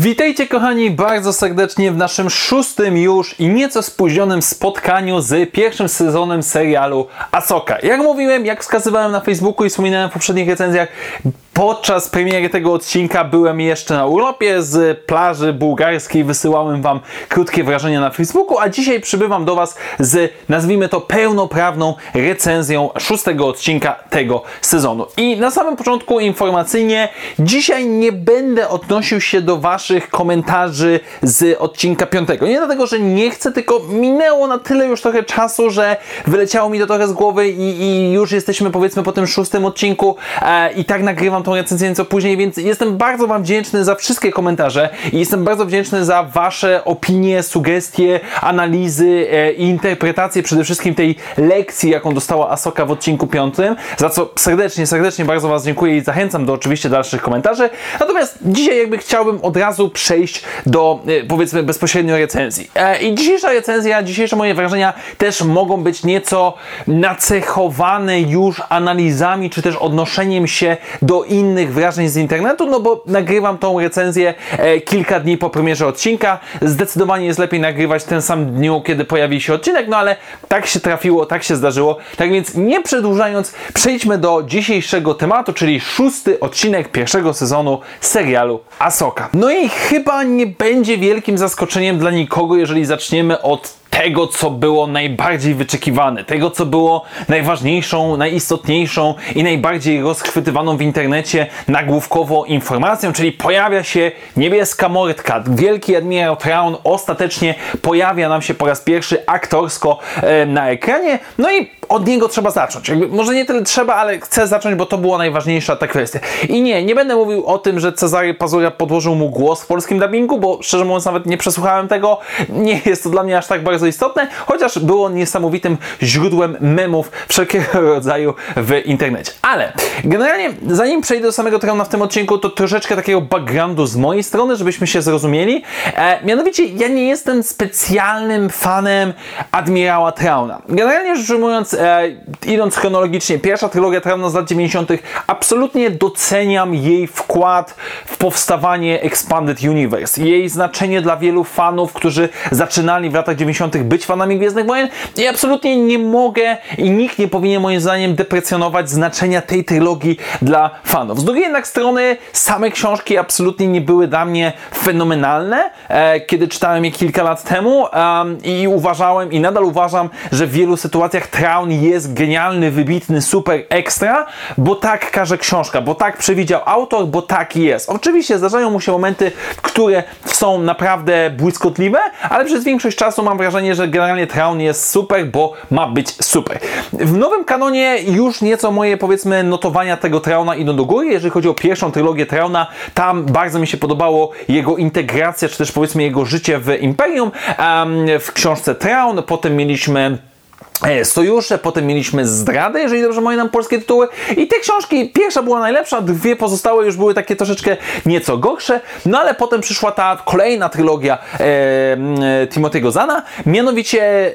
Witajcie kochani bardzo serdecznie w naszym szóstym już i nieco spóźnionym spotkaniu z pierwszym sezonem serialu Asoka. Jak mówiłem, jak wskazywałem na Facebooku i wspominałem w poprzednich recenzjach, podczas premiery tego odcinka byłem jeszcze na urlopie z plaży bułgarskiej, wysyłałem Wam krótkie wrażenia na Facebooku, a dzisiaj przybywam do Was z, nazwijmy to, pełnoprawną recenzją szóstego odcinka tego sezonu. I na samym początku informacyjnie, dzisiaj nie będę odnosił się do Waszych komentarzy z odcinka piątego. Nie dlatego, że nie chcę, tylko minęło na tyle już trochę czasu, że wyleciało mi to trochę z głowy i, i już jesteśmy powiedzmy po tym szóstym odcinku e, i tak nagrywam tą recenzję nieco później, więc jestem bardzo Wam wdzięczny za wszystkie komentarze i jestem bardzo wdzięczny za Wasze opinie, sugestie, analizy e, i interpretacje przede wszystkim tej lekcji, jaką dostała Asoka w odcinku piątym, za co serdecznie, serdecznie bardzo Was dziękuję i zachęcam do oczywiście dalszych komentarzy. Natomiast dzisiaj jakby chciałbym od razu przejść do e, powiedzmy bezpośrednio recenzji. E, I dzisiejsza recenzja, dzisiejsze moje wrażenia też mogą być nieco nacechowane już analizami, czy też odnoszeniem się do innych wrażeń z internetu, no bo nagrywam tą recenzję e, kilka dni po premierze odcinka. Zdecydowanie jest lepiej nagrywać ten sam dniu, kiedy pojawi się odcinek, no ale tak się trafiło, tak się zdarzyło. Tak więc nie przedłużając, przejdźmy do dzisiejszego tematu, czyli szósty odcinek pierwszego sezonu serialu Asoka. No i chyba nie będzie wielkim zaskoczeniem dla nikogo, jeżeli zaczniemy od tego, co było najbardziej wyczekiwane, tego, co było najważniejszą, najistotniejszą i najbardziej rozchwytywaną w internecie nagłówkowo informacją, czyli pojawia się niebieska mordka. Wielki admirał Traun ostatecznie pojawia nam się po raz pierwszy aktorsko e, na ekranie, no i od niego trzeba zacząć. Jakby, może nie tyle trzeba, ale chcę zacząć, bo to była najważniejsza ta kwestia. I nie, nie będę mówił o tym, że Cezary Pazura podłożył mu głos w polskim dubbingu, bo szczerze mówiąc nawet nie przesłuchałem tego. Nie jest to dla mnie aż tak bardzo istotne, chociaż było niesamowitym źródłem memów wszelkiego rodzaju w internecie. Ale generalnie, zanim przejdę do samego Trauna w tym odcinku, to troszeczkę takiego backgroundu z mojej strony, żebyśmy się zrozumieli. E, mianowicie, ja nie jestem specjalnym fanem admirała Trauna. Generalnie rzecz ujmując, e, idąc chronologicznie, pierwsza trylogia Trauna z lat 90. absolutnie doceniam jej wkład w powstawanie Expanded Universe. Jej znaczenie dla wielu fanów, którzy zaczynali w latach 90. być fanami Gwiezdnych Wojen i absolutnie nie mogę i nikt nie powinien moim zdaniem deprecjonować znaczenia tej trylogii dla fanów. Z drugiej jednak strony same książki absolutnie nie były dla mnie fenomenalne, e, kiedy czytałem je kilka lat temu um, i uważałem i nadal uważam, że w wielu sytuacjach Traun jest genialny, wybitny, super ekstra, bo tak każe książka, bo tak przewidział autor, bo tak jest. Oczywiście zdarzają mu się momenty, które są naprawdę błyskotliwe, ale przez większość czasu mam wrażenie, że generalnie Traun jest super, bo ma być super. W nowym kanonie już nieco moje powiedzmy notowania tego Trauna idą do góry, jeżeli chodzi o pierwszą trylogię Trauna, tam bardzo mi się podobało jego integracja, czy też powiedzmy jego życie w Imperium um, w książce Traun, potem mieliśmy sojusze, potem mieliśmy zdradę, jeżeli dobrze pamiętam polskie tytuły i te książki, pierwsza była najlepsza, dwie pozostałe już były takie troszeczkę nieco gorsze, no ale potem przyszła ta kolejna trylogia e, e, Timothy'ego Zana, mianowicie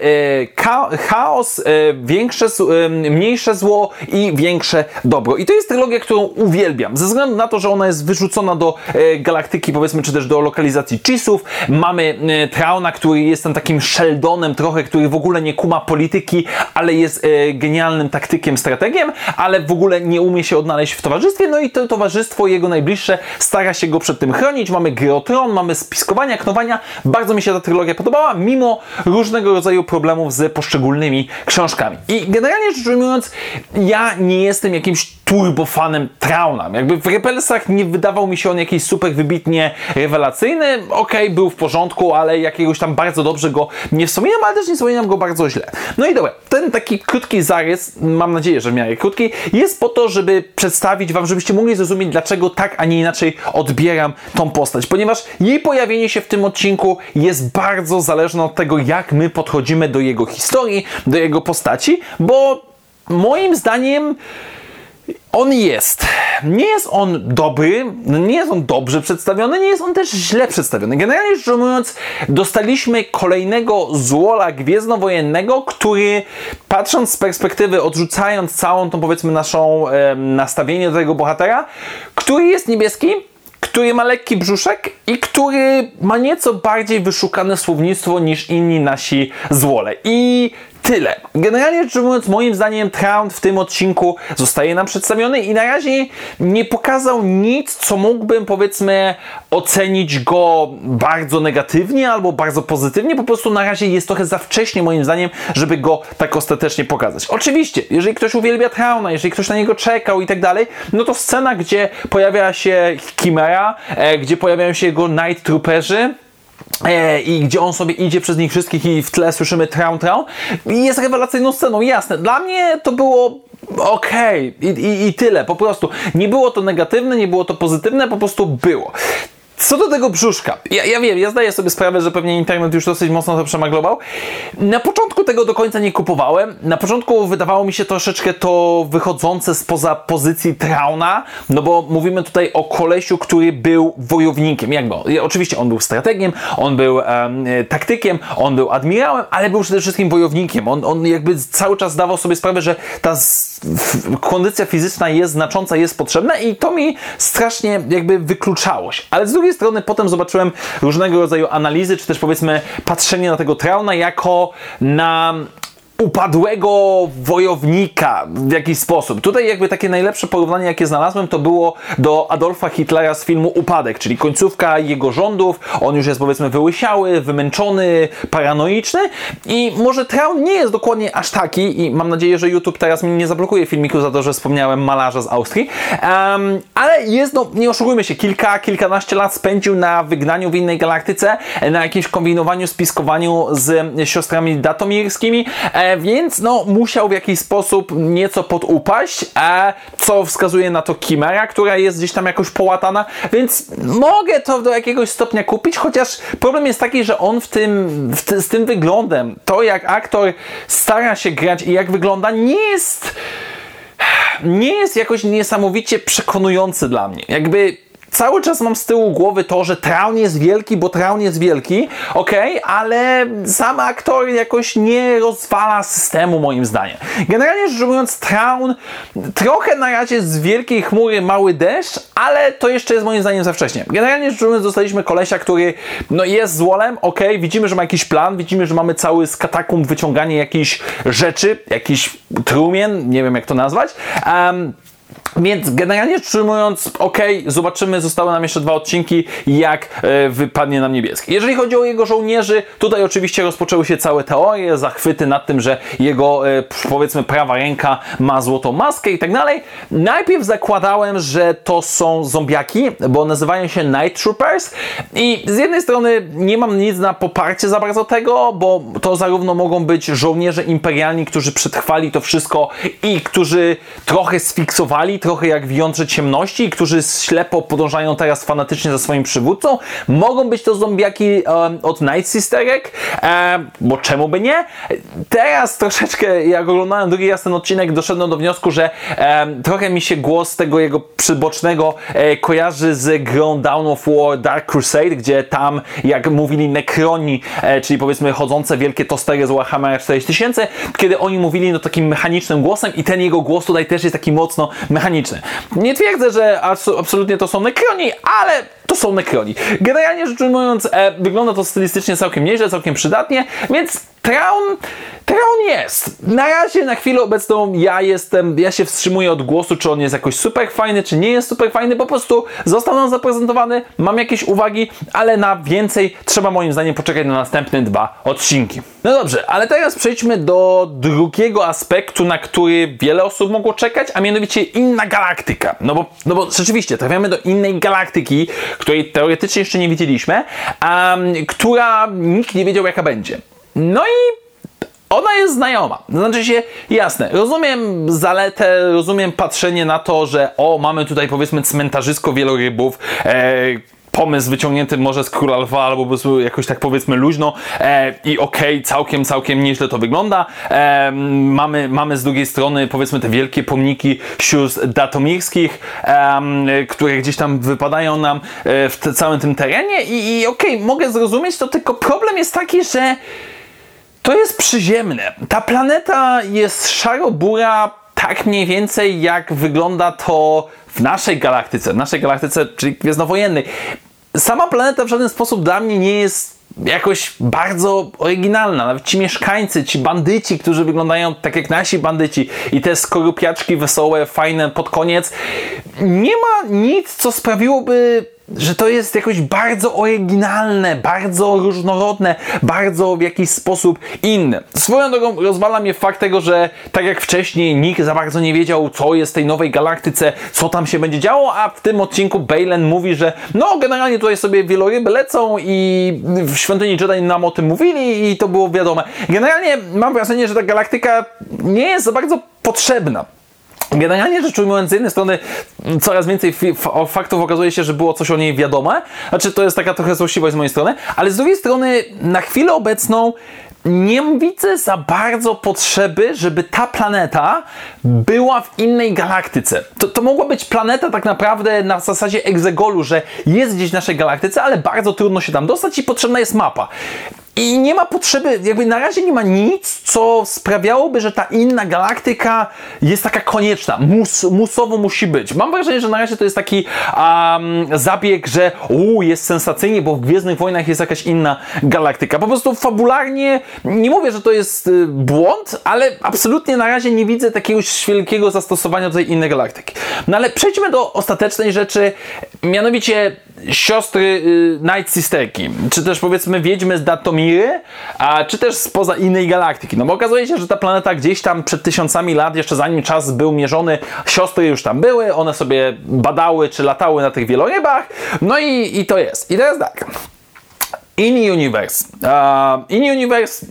e, chaos, e, większe, e, mniejsze zło i większe dobro. I to jest trylogia, którą uwielbiam, ze względu na to, że ona jest wyrzucona do e, galaktyki, powiedzmy, czy też do lokalizacji Chisów. Mamy e, Trauna, który jest tam takim Sheldonem trochę, który w ogóle nie kuma polityki, ale jest e, genialnym taktykiem, strategiem, ale w ogóle nie umie się odnaleźć w towarzystwie, no i to towarzystwo jego najbliższe stara się go przed tym chronić. Mamy gry mamy spiskowania, knowania. Bardzo mi się ta trylogia podobała, mimo różnego rodzaju problemów z poszczególnymi książkami. I generalnie rzecz ujmując, ja nie jestem jakimś turbofanem Trauna. Jakby w Rebelsach nie wydawał mi się on jakiś super wybitnie rewelacyjny. Okej, okay, był w porządku, ale jakiegoś tam bardzo dobrze go nie wspominam, ale też nie wspominam go bardzo źle. No i dobra, ten taki krótki zarys, mam nadzieję, że w miarę krótki, jest po to, żeby przedstawić Wam, żebyście mogli zrozumieć, dlaczego tak, a nie inaczej odbieram tą postać. Ponieważ jej pojawienie się w tym odcinku jest bardzo zależne od tego, jak my podchodzimy do jego historii, do jego postaci, bo moim zdaniem on jest. Nie jest on dobry, nie jest on dobrze przedstawiony, nie jest on też źle przedstawiony. Generalnie rzecz ujmując, dostaliśmy kolejnego złola gwiezdnowojennego, który patrząc z perspektywy, odrzucając całą tą powiedzmy naszą e, nastawienie do tego bohatera, który jest niebieski, który ma lekki brzuszek i który ma nieco bardziej wyszukane słownictwo niż inni nasi złole. I tyle. Generalnie rzecz ujmując, moim zdaniem Trout w tym odcinku zostaje nam przedstawiony i na razie nie pokazał nic, co mógłbym powiedzmy ocenić go bardzo negatywnie albo bardzo pozytywnie. Po prostu na razie jest trochę za wcześnie moim zdaniem, żeby go tak ostatecznie pokazać. Oczywiście, jeżeli ktoś uwielbia Trauna, jeżeli ktoś na niego czekał i tak dalej, no to scena, gdzie pojawia się Chimera, e, gdzie pojawiają się jego Night Trooperzy, i gdzie on sobie idzie przez nich wszystkich i w tle słyszymy traum traum i jest rewelacyjną sceną, jasne. Dla mnie to było okej okay. I, i, i tyle, po prostu. Nie było to negatywne, nie było to pozytywne, po prostu było. Co do tego brzuszka, ja, ja wiem, ja zdaję sobie sprawę, że pewnie internet już dosyć mocno to przemaglował. Na początku tego do końca nie kupowałem. Na początku wydawało mi się troszeczkę to wychodzące spoza pozycji Trauna, no bo mówimy tutaj o kolesiu, który był wojownikiem. Jak go? Oczywiście on był strategiem, on był um, taktykiem, on był admirałem, ale był przede wszystkim wojownikiem. On, on jakby cały czas dawał sobie sprawę, że ta kondycja fizyczna jest znacząca, jest potrzebna i to mi strasznie jakby wykluczało się. Ale z drugiej drugiej strony potem zobaczyłem różnego rodzaju analizy, czy też powiedzmy patrzenie na tego Trauna jako na upadłego wojownika w jakiś sposób. Tutaj jakby takie najlepsze porównanie, jakie znalazłem, to było do Adolfa Hitlera z filmu Upadek, czyli końcówka jego rządów. On już jest powiedzmy wyłysiały, wymęczony, paranoiczny i może Traun nie jest dokładnie aż taki i mam nadzieję, że YouTube teraz mi nie zablokuje filmiku za to, że wspomniałem malarza z Austrii, um, ale jest, no nie oszukujmy się, kilka, kilkanaście lat spędził na wygnaniu w innej galaktyce, na jakimś kombinowaniu, spiskowaniu z siostrami datomirskimi, E, więc no, musiał w jakiś sposób nieco podupaść, e, co wskazuje na to Kimera, która jest gdzieś tam jakoś połatana, więc mogę to do jakiegoś stopnia kupić, chociaż problem jest taki, że on w tym, w ty, z tym wyglądem, to jak aktor stara się grać i jak wygląda, nie jest nie jest jakoś niesamowicie przekonujący dla mnie. Jakby cały czas mam z tyłu głowy to, że Traun jest wielki, bo Traun jest wielki, ok, ale sam aktor jakoś nie rozwala systemu moim zdaniem. Generalnie rzecz ujmując, Traun trochę na razie z wielkiej chmury mały deszcz, ale to jeszcze jest moim zdaniem za wcześnie. Generalnie rzecz ujmując, dostaliśmy kolesia, który no jest złolem, ok, widzimy, że ma jakiś plan, widzimy, że mamy cały z katakum wyciąganie jakichś rzeczy, jakiś trumien, nie wiem jak to nazwać. Um, więc generalnie rzecz ujmując, ok, zobaczymy, zostały nam jeszcze dwa odcinki, jak e, wypadnie nam niebieski. Jeżeli chodzi o jego żołnierzy, tutaj oczywiście rozpoczęły się całe teorie, zachwyty nad tym, że jego e, powiedzmy prawa ręka ma złotą maskę i tak dalej. Najpierw zakładałem, że to są zombiaki, bo nazywają się Night Troopers i z jednej strony nie mam nic na poparcie za bardzo tego, bo to zarówno mogą być żołnierze imperialni, którzy przetrwali to wszystko i którzy trochę sfiksowali trochę jak w jątrze ciemności, którzy ślepo podążają teraz fanatycznie za swoim przywódcą. Mogą być to zombiaki od Night Sisterek, e, bo czemu by nie? Teraz troszeczkę, jak oglądałem drugi raz ten odcinek, doszedłem do wniosku, że e, trochę mi się głos tego jego przybocznego e, kojarzy z grą Down of War Dark Crusade, gdzie tam, jak mówili Necroni, e, czyli powiedzmy chodzące wielkie tostery z Warhammera 4000, kiedy oni mówili no takim mechanicznym głosem i ten jego głos tutaj też jest taki mocno mechaniczny mechaniczny. Nie twierdzę, że absolutnie to są nekroni, ale to są nekroni. Generalnie rzecz ujmując, e, wygląda to stylistycznie całkiem nieźle, całkiem przydatnie, więc Traun, Traun jest. Na razie, na chwilę obecną ja jestem, ja się wstrzymuję od głosu, czy on jest jakoś super fajny, czy nie jest super fajny, po prostu został nam zaprezentowany, mam jakieś uwagi, ale na więcej trzeba moim zdaniem poczekać na następne dwa odcinki. No dobrze, ale teraz przejdźmy do drugiego aspektu, na który wiele osób mogło czekać, a mianowicie inna galaktyka. No bo, no bo rzeczywiście, trafiamy do innej galaktyki, której teoretycznie jeszcze nie widzieliśmy, um, która nikt nie wiedział jaka będzie. No i ona jest znajoma. Znaczy się, jasne, rozumiem zaletę, rozumiem patrzenie na to, że o, mamy tutaj powiedzmy cmentarzysko wielorybów, e, pomysł wyciągnięty może z Króla Lwa, albo jakoś tak powiedzmy luźno e, i okej, okay, całkiem, całkiem nieźle to wygląda. E, mamy, mamy z drugiej strony powiedzmy te wielkie pomniki sióstr datomirskich, e, które gdzieś tam wypadają nam e, w te, całym tym terenie i, i okej, okay, mogę zrozumieć to, tylko problem jest taki, że to jest przyziemne. Ta planeta jest szaro-bura tak mniej więcej jak wygląda to w naszej galaktyce, w naszej galaktyce, czyli Gwiezdnowojennej. Sama planeta w żaden sposób dla mnie nie jest jakoś bardzo oryginalna. Nawet ci mieszkańcy, ci bandyci, którzy wyglądają tak jak nasi bandyci i te skorupiaczki wesołe, fajne pod koniec, nie ma nic, co sprawiłoby że to jest jakoś bardzo oryginalne, bardzo różnorodne, bardzo w jakiś sposób inne. Swoją drogą rozwala mnie fakt tego, że tak jak wcześniej nikt za bardzo nie wiedział, co jest w tej nowej galaktyce, co tam się będzie działo, a w tym odcinku Balen mówi, że no generalnie tutaj sobie wieloryby lecą i w Świątyni Jedi nam o tym mówili i to było wiadome. Generalnie mam wrażenie, że ta galaktyka nie jest za bardzo potrzebna. Generalnie rzecz ujmując, z jednej strony coraz więcej faktów okazuje się, że było coś o niej wiadome, znaczy to jest taka trochę złośliwość z mojej strony, ale z drugiej strony na chwilę obecną nie widzę za bardzo potrzeby, żeby ta planeta była w innej galaktyce. To, to mogła być planeta tak naprawdę na zasadzie egzegolu, że jest gdzieś w naszej galaktyce, ale bardzo trudno się tam dostać i potrzebna jest mapa. I nie ma potrzeby, jakby na razie nie ma nic, co sprawiałoby, że ta inna galaktyka jest taka konieczna. Mus, musowo musi być. Mam wrażenie, że na razie to jest taki um, zabieg, że uu, jest sensacyjnie, bo w Gwiezdnych Wojnach jest jakaś inna galaktyka. Po prostu fabularnie, nie mówię, że to jest y, błąd, ale absolutnie na razie nie widzę takiego wielkiego zastosowania do tej innej galaktyki. No ale przejdźmy do ostatecznej rzeczy, mianowicie siostry y, Night Sisterki, czy też powiedzmy wiedźmy z Datomiry, a czy też spoza innej galaktyki. No bo okazuje się, że ta planeta gdzieś tam przed tysiącami lat, jeszcze zanim czas był mierzony, siostry już tam były, one sobie badały, czy latały na tych wielorybach, no i, i to jest. I teraz tak. In-Universe. In-Universe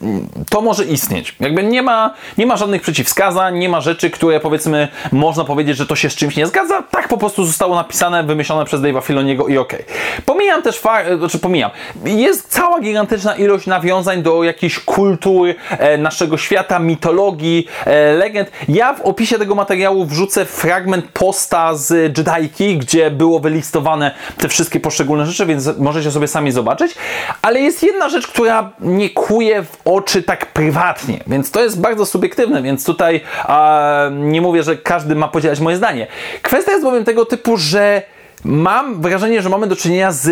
to może istnieć. Jakby nie ma, nie ma żadnych przeciwwskazań, nie ma rzeczy, które powiedzmy można powiedzieć, że to się z czymś nie zgadza. Tak po prostu zostało napisane, wymyślone przez Dave'a Filoniego i okej. Okay. Pomijam też fakt, znaczy pomijam. Jest cała gigantyczna ilość nawiązań do jakichś kultur e, naszego świata, mitologii, e, legend. Ja w opisie tego materiału wrzucę fragment posta z Jedajki, gdzie było wylistowane te wszystkie poszczególne rzeczy, więc możecie sobie sami zobaczyć. Ale jest jedna rzecz, która nie kuje w oczy tak prywatnie, więc to jest bardzo subiektywne, więc tutaj a, nie mówię, że każdy ma podzielać moje zdanie. Kwestia jest bowiem tego typu, że mam wrażenie, że mamy do czynienia z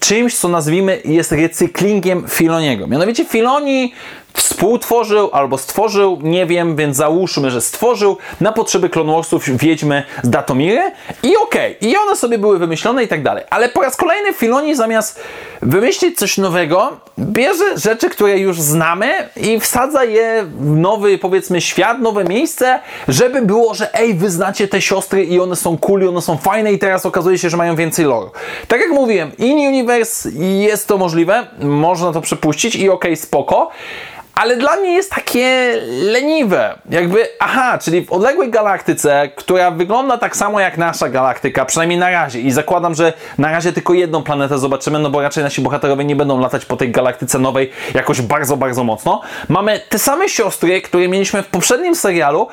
czymś, co nazwijmy jest recyklingiem Filoniego. Mianowicie Filoni współtworzył albo stworzył, nie wiem, więc załóżmy, że stworzył na potrzeby Clone Warsów Wiedźmy z Datomiry i okej, okay, i one sobie były wymyślone i tak dalej. Ale po raz kolejny Filoni zamiast wymyślić coś nowego, bierze rzeczy, które już znamy i wsadza je w nowy, powiedzmy, świat, nowe miejsce, żeby było, że ej, wy znacie te siostry i one są cool, one są fajne i teraz okazuje się, że mają więcej lore. Tak jak mówiłem, in-universe jest to możliwe, można to przepuścić i okej, okay, spoko, ale dla mnie jest takie leniwe. Jakby, aha, czyli w odległej galaktyce, która wygląda tak samo jak nasza galaktyka, przynajmniej na razie, i zakładam, że na razie tylko jedną planetę zobaczymy, no bo raczej nasi bohaterowie nie będą latać po tej galaktyce nowej jakoś bardzo, bardzo mocno. Mamy te same siostry, które mieliśmy w poprzednim serialu,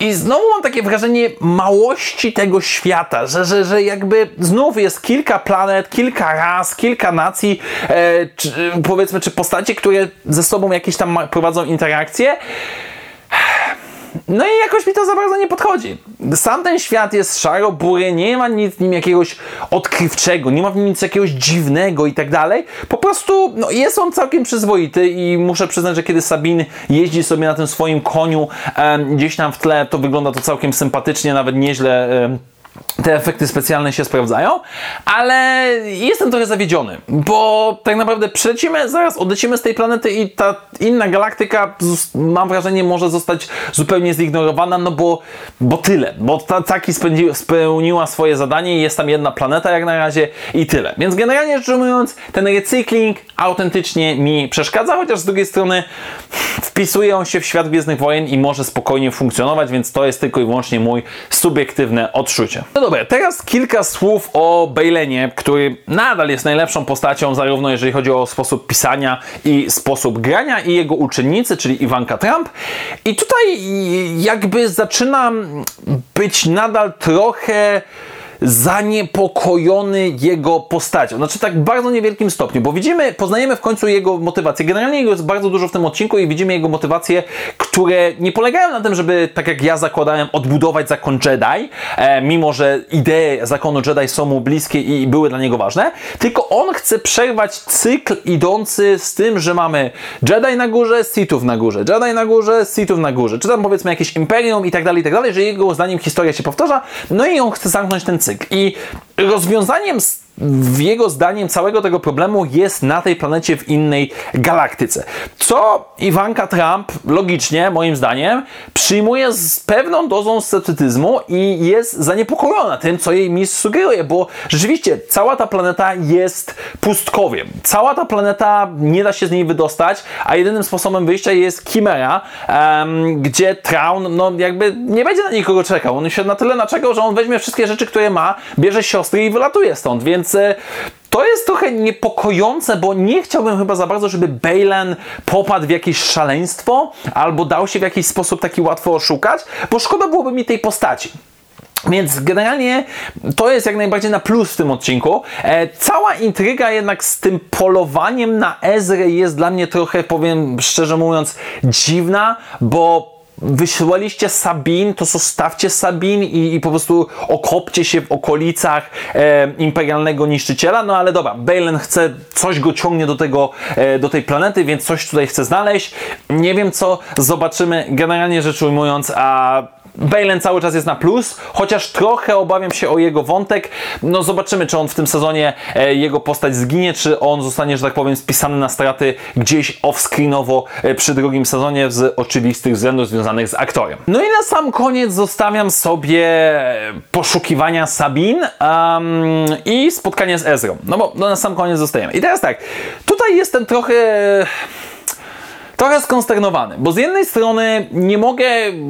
i znowu mam takie wrażenie małości tego świata, że, że, że jakby znów jest kilka planet, kilka ras, kilka nacji, e, czy, powiedzmy, czy postacie, które ze sobą jakieś tam prowadzą interakcje. No i jakoś mi to za bardzo nie podchodzi. Sam ten świat jest szaro-bury, nie ma nic w nim jakiegoś odkrywczego, nie ma w nim nic jakiegoś dziwnego i tak dalej. Po prostu no, jest on całkiem przyzwoity i muszę przyznać, że kiedy Sabin jeździ sobie na tym swoim koniu gdzieś tam w tle, to wygląda to całkiem sympatycznie, nawet nieźle te efekty specjalne się sprawdzają, ale jestem trochę zawiedziony, bo tak naprawdę przylecimy, zaraz odlecimy z tej planety i ta inna galaktyka, mam wrażenie, może zostać zupełnie zignorowana, no bo, bo tyle, bo ta Taki spełniła swoje zadanie i jest tam jedna planeta jak na razie i tyle. Więc generalnie rzecz ujmując, ten recykling autentycznie mi przeszkadza, chociaż z drugiej strony wpisuje on się w świat Gwiezdnych Wojen i może spokojnie funkcjonować, więc to jest tylko i wyłącznie mój subiektywne odczucie. No dobra, teraz kilka słów o Bailenie, który nadal jest najlepszą postacią, zarówno jeżeli chodzi o sposób pisania i sposób grania, i jego uczennicy, czyli Ivanka Trump. I tutaj jakby zaczynam być nadal trochę zaniepokojony jego postacią. Znaczy tak bardzo niewielkim stopniu, bo widzimy, poznajemy w końcu jego motywację. Generalnie jego jest bardzo dużo w tym odcinku i widzimy jego motywacje, które nie polegają na tym, żeby, tak jak ja zakładałem, odbudować zakon Jedi, e, mimo że idee zakonu Jedi są mu bliskie i były dla niego ważne, tylko on chce przerwać cykl idący z tym, że mamy Jedi na górze, Sithów na górze, Jedi na górze, Sithów na górze, czy tam powiedzmy jakieś imperium i tak dalej, i tak dalej, że jego zdaniem historia się powtarza, no i on chce zamknąć ten cykl. I rozwiązaniem w jego zdaniem całego tego problemu jest na tej planecie w innej galaktyce. Co Iwanka Trump logicznie, moim zdaniem, przyjmuje z pewną dozą sceptycyzmu i jest zaniepokojona tym, co jej mistrz sugeruje, bo rzeczywiście cała ta planeta jest pustkowiem. Cała ta planeta nie da się z niej wydostać, a jedynym sposobem wyjścia jest Chimera, gdzie Traun no jakby nie będzie na nikogo czekał. On się na tyle naczekał, że on weźmie wszystkie rzeczy, które ma, bierze siostry i wylatuje stąd, więc więc to jest trochę niepokojące, bo nie chciałbym chyba za bardzo, żeby Balen popadł w jakieś szaleństwo albo dał się w jakiś sposób taki łatwo oszukać, bo szkoda byłoby mi tej postaci. Więc generalnie to jest jak najbardziej na plus w tym odcinku. E, cała intryga jednak z tym polowaniem na Ezrę jest dla mnie trochę, powiem szczerze mówiąc, dziwna, bo wysyłaliście Sabin, to zostawcie Sabin i, i, po prostu okopcie się w okolicach e, imperialnego niszczyciela. No ale dobra, Balen chce, coś go ciągnie do, tego, e, do tej planety, więc coś tutaj chce znaleźć. Nie wiem co, zobaczymy. Generalnie rzecz ujmując, a Balen cały czas jest na plus, chociaż trochę obawiam się o jego wątek. No zobaczymy, czy on w tym sezonie e, jego postać zginie, czy on zostanie, że tak powiem, spisany na straty gdzieś off-screenowo e, przy drugim sezonie z oczywistych względów związanych z aktorem. No i na sam koniec zostawiam sobie poszukiwania Sabin um, i spotkanie z Ezrą. No bo no na sam koniec zostajemy. I teraz tak, tutaj jestem trochę trochę skonsternowany, bo z jednej strony nie mogę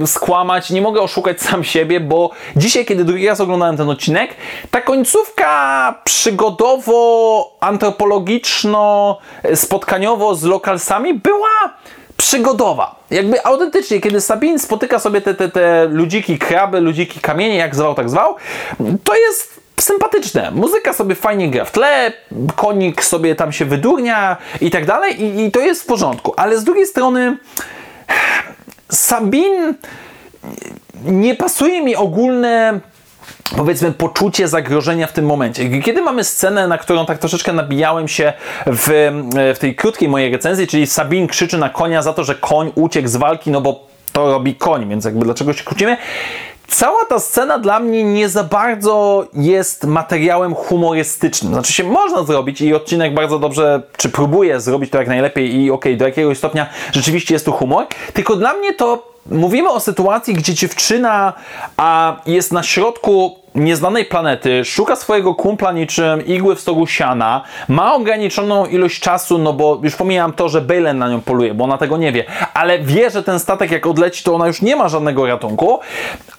skłamać, nie mogę oszukać sam siebie, bo dzisiaj, kiedy drugi raz oglądałem ten odcinek, ta końcówka przygodowo-antropologiczno-spotkaniowo z lokalsami była przygodowa. Jakby autentycznie, kiedy Sabin spotyka sobie te, te, te ludziki kraby, ludziki kamienie, jak zwał, tak zwał, to jest sympatyczne. Muzyka sobie fajnie gra w tle, konik sobie tam się wydurnia i tak dalej i, i to jest w porządku. Ale z drugiej strony Sabin nie pasuje mi ogólne powiedzmy poczucie zagrożenia w tym momencie. Kiedy mamy scenę, na którą tak troszeczkę nabijałem się w, w tej krótkiej mojej recenzji, czyli Sabin krzyczy na konia za to, że koń uciekł z walki, no bo to robi koń, więc jakby dlaczego się kłócimy? Cała ta scena dla mnie nie za bardzo jest materiałem humorystycznym. Znaczy się można zrobić i odcinek bardzo dobrze, czy próbuje zrobić to jak najlepiej i okej, okay, do jakiegoś stopnia rzeczywiście jest tu humor, tylko dla mnie to mówimy o sytuacji, gdzie dziewczyna a jest na środku nieznanej planety, szuka swojego kumpla niczym igły w stogu siana, ma ograniczoną ilość czasu, no bo już pomijam to, że Balen na nią poluje, bo ona tego nie wie, ale wie, że ten statek jak odleci, to ona już nie ma żadnego ratunku,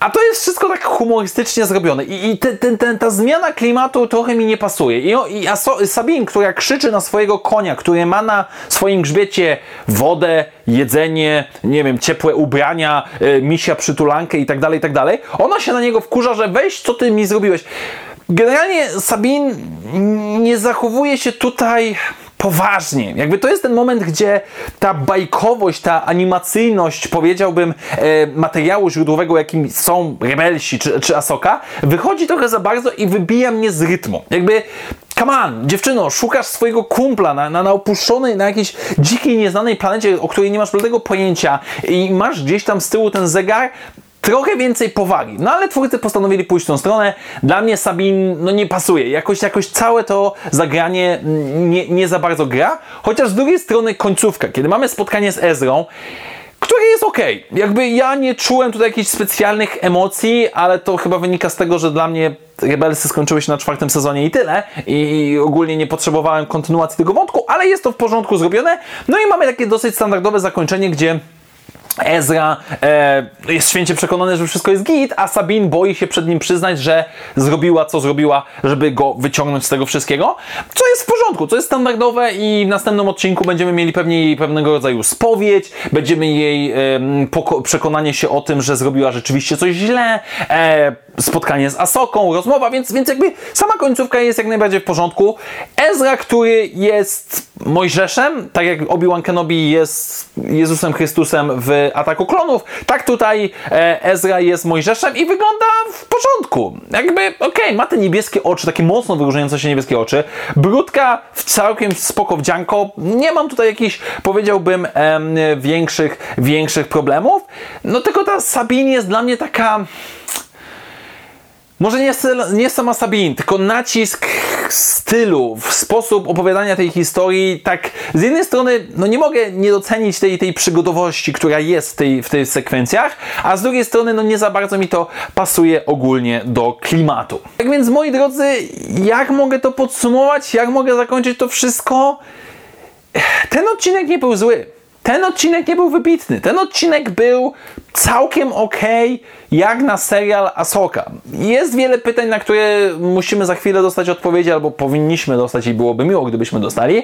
a to jest wszystko tak humorystycznie zrobione i, i te, te, te, ta zmiana klimatu trochę mi nie pasuje. I, i a so, Sabine, która krzyczy na swojego konia, który ma na swoim grzbiecie wodę, jedzenie, nie wiem, ciepłe ubrania, y, misia przytulankę i tak dalej, i tak dalej, ona się na niego wkurza, że weź, co ty mi zrobiłeś. Generalnie Sabin nie zachowuje się tutaj poważnie. Jakby to jest ten moment, gdzie ta bajkowość, ta animacyjność, powiedziałbym, e, materiału źródłowego, jakim są Rebelsi czy, czy Asoka, wychodzi trochę za bardzo i wybija mnie z rytmu. Jakby Come on, dziewczyno, szukasz swojego kumpla na, na, na opuszczonej, na jakiejś dzikiej, nieznanej planecie, o której nie masz żadnego pojęcia i masz gdzieś tam z tyłu ten zegar, trochę więcej powagi. No ale twórcy postanowili pójść tą stronę. Dla mnie Sabin no, nie pasuje. Jakoś, jakoś całe to zagranie nie, nie za bardzo gra. Chociaż z drugiej strony końcówka, kiedy mamy spotkanie z Ezrą, które jest ok. Jakby ja nie czułem tutaj jakichś specjalnych emocji, ale to chyba wynika z tego, że dla mnie Rebelsy skończyły się na czwartym sezonie i tyle. I ogólnie nie potrzebowałem kontynuacji tego wątku, ale jest to w porządku zrobione. No i mamy takie dosyć standardowe zakończenie, gdzie Ezra e, jest święcie przekonany, że wszystko jest git, a Sabine boi się przed nim przyznać, że zrobiła co zrobiła, żeby go wyciągnąć z tego wszystkiego, co jest w porządku, co jest standardowe i w następnym odcinku będziemy mieli pewnie jej pewnego rodzaju spowiedź, będziemy jej e, przekonanie się o tym, że zrobiła rzeczywiście coś źle, e, spotkanie z Asoką, rozmowa, więc, więc jakby sama końcówka jest jak najbardziej w porządku. Ezra, który jest Mojżeszem, tak jak Obi-Wan Kenobi jest Jezusem Chrystusem w Ataku Klonów, tak tutaj e, Ezra jest Mojżeszem i wygląda w porządku. Jakby, okej, okay, ma te niebieskie oczy, takie mocno wyróżniające się niebieskie oczy. Brudka w całkiem spoko wdzianko. Nie mam tutaj jakichś, powiedziałbym, em, większych, większych problemów. No tylko ta Sabine jest dla mnie taka może nie, nie sama Sabine, tylko nacisk stylu, w sposób opowiadania tej historii, tak z jednej strony, no nie mogę nie docenić tej, tej przygodowości, która jest w, tej, w tych sekwencjach, a z drugiej strony, no nie za bardzo mi to pasuje ogólnie do klimatu. Tak więc, moi drodzy, jak mogę to podsumować? Jak mogę zakończyć to wszystko? Ten odcinek nie był zły. Ten odcinek nie był wybitny. Ten odcinek był całkiem ok, jak na serial Asoka. Jest wiele pytań, na które musimy za chwilę dostać odpowiedzi, albo powinniśmy dostać i byłoby miło, gdybyśmy dostali.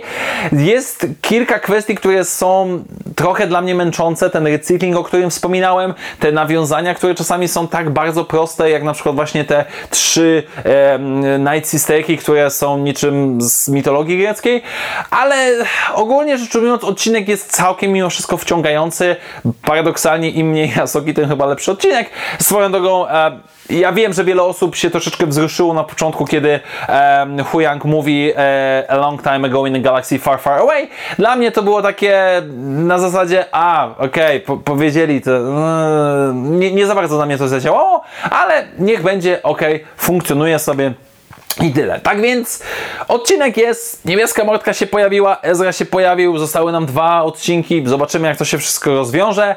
Jest kilka kwestii, które są trochę dla mnie męczące. Ten recykling, o którym wspominałem, te nawiązania, które czasami są tak bardzo proste, jak na przykład właśnie te trzy e, Night Sisterki, które są niczym z mitologii greckiej, ale ogólnie rzecz ujmując, odcinek jest całkiem mimo wszystko wciągający. Paradoksalnie im mniej Asoki, tym chyba lepszy odcinek. Swoją drogą, e, ja wiem, że wiele osób się troszeczkę wzruszyło na początku, kiedy e, Huyang mówi e, a long time ago in a galaxy far, far away. Dla mnie to było takie na zasadzie, a, okej, okay, po, powiedzieli to, e, nie, nie za bardzo na mnie to zadziałało, ale niech będzie, okej, okay, funkcjonuje sobie. I tyle. Tak więc odcinek jest, niebieska mordka się pojawiła, Ezra się pojawił, zostały nam dwa odcinki, zobaczymy jak to się wszystko rozwiąże.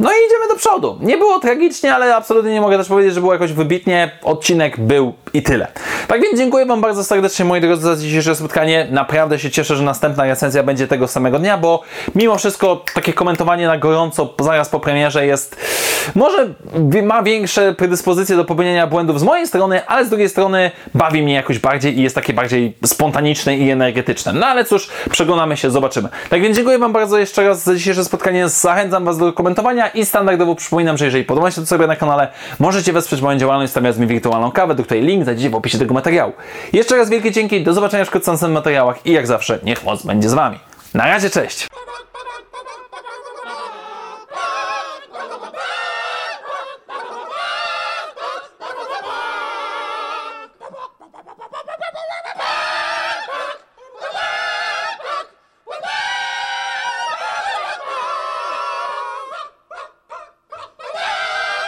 No i idziemy do przodu. Nie było tragicznie, ale absolutnie nie mogę też powiedzieć, że było jakoś wybitnie. Odcinek był i tyle. Tak więc dziękuję Wam bardzo serdecznie, moi drodzy, za dzisiejsze spotkanie. Naprawdę się cieszę, że następna recenzja będzie tego samego dnia, bo mimo wszystko takie komentowanie na gorąco zaraz po premierze jest może ma większe predyspozycje do popełnienia błędów z mojej strony, ale z drugiej strony bawi mnie jakoś bardziej i jest takie bardziej spontaniczne i energetyczne. No ale cóż, przeglądamy się, zobaczymy. Tak więc dziękuję Wam bardzo jeszcze raz za dzisiejsze spotkanie. Zachęcam Was do komentowania i standardowo przypominam, że jeżeli podoba się to sobie na kanale, możecie wesprzeć moją działalność stawiając mi wirtualną kawę, do której link znajdziecie w opisie tego materiału. Jeszcze raz wielkie dzięki, do zobaczenia w w materiałach i jak zawsze niech moc będzie z Wami. Na razie, cześć!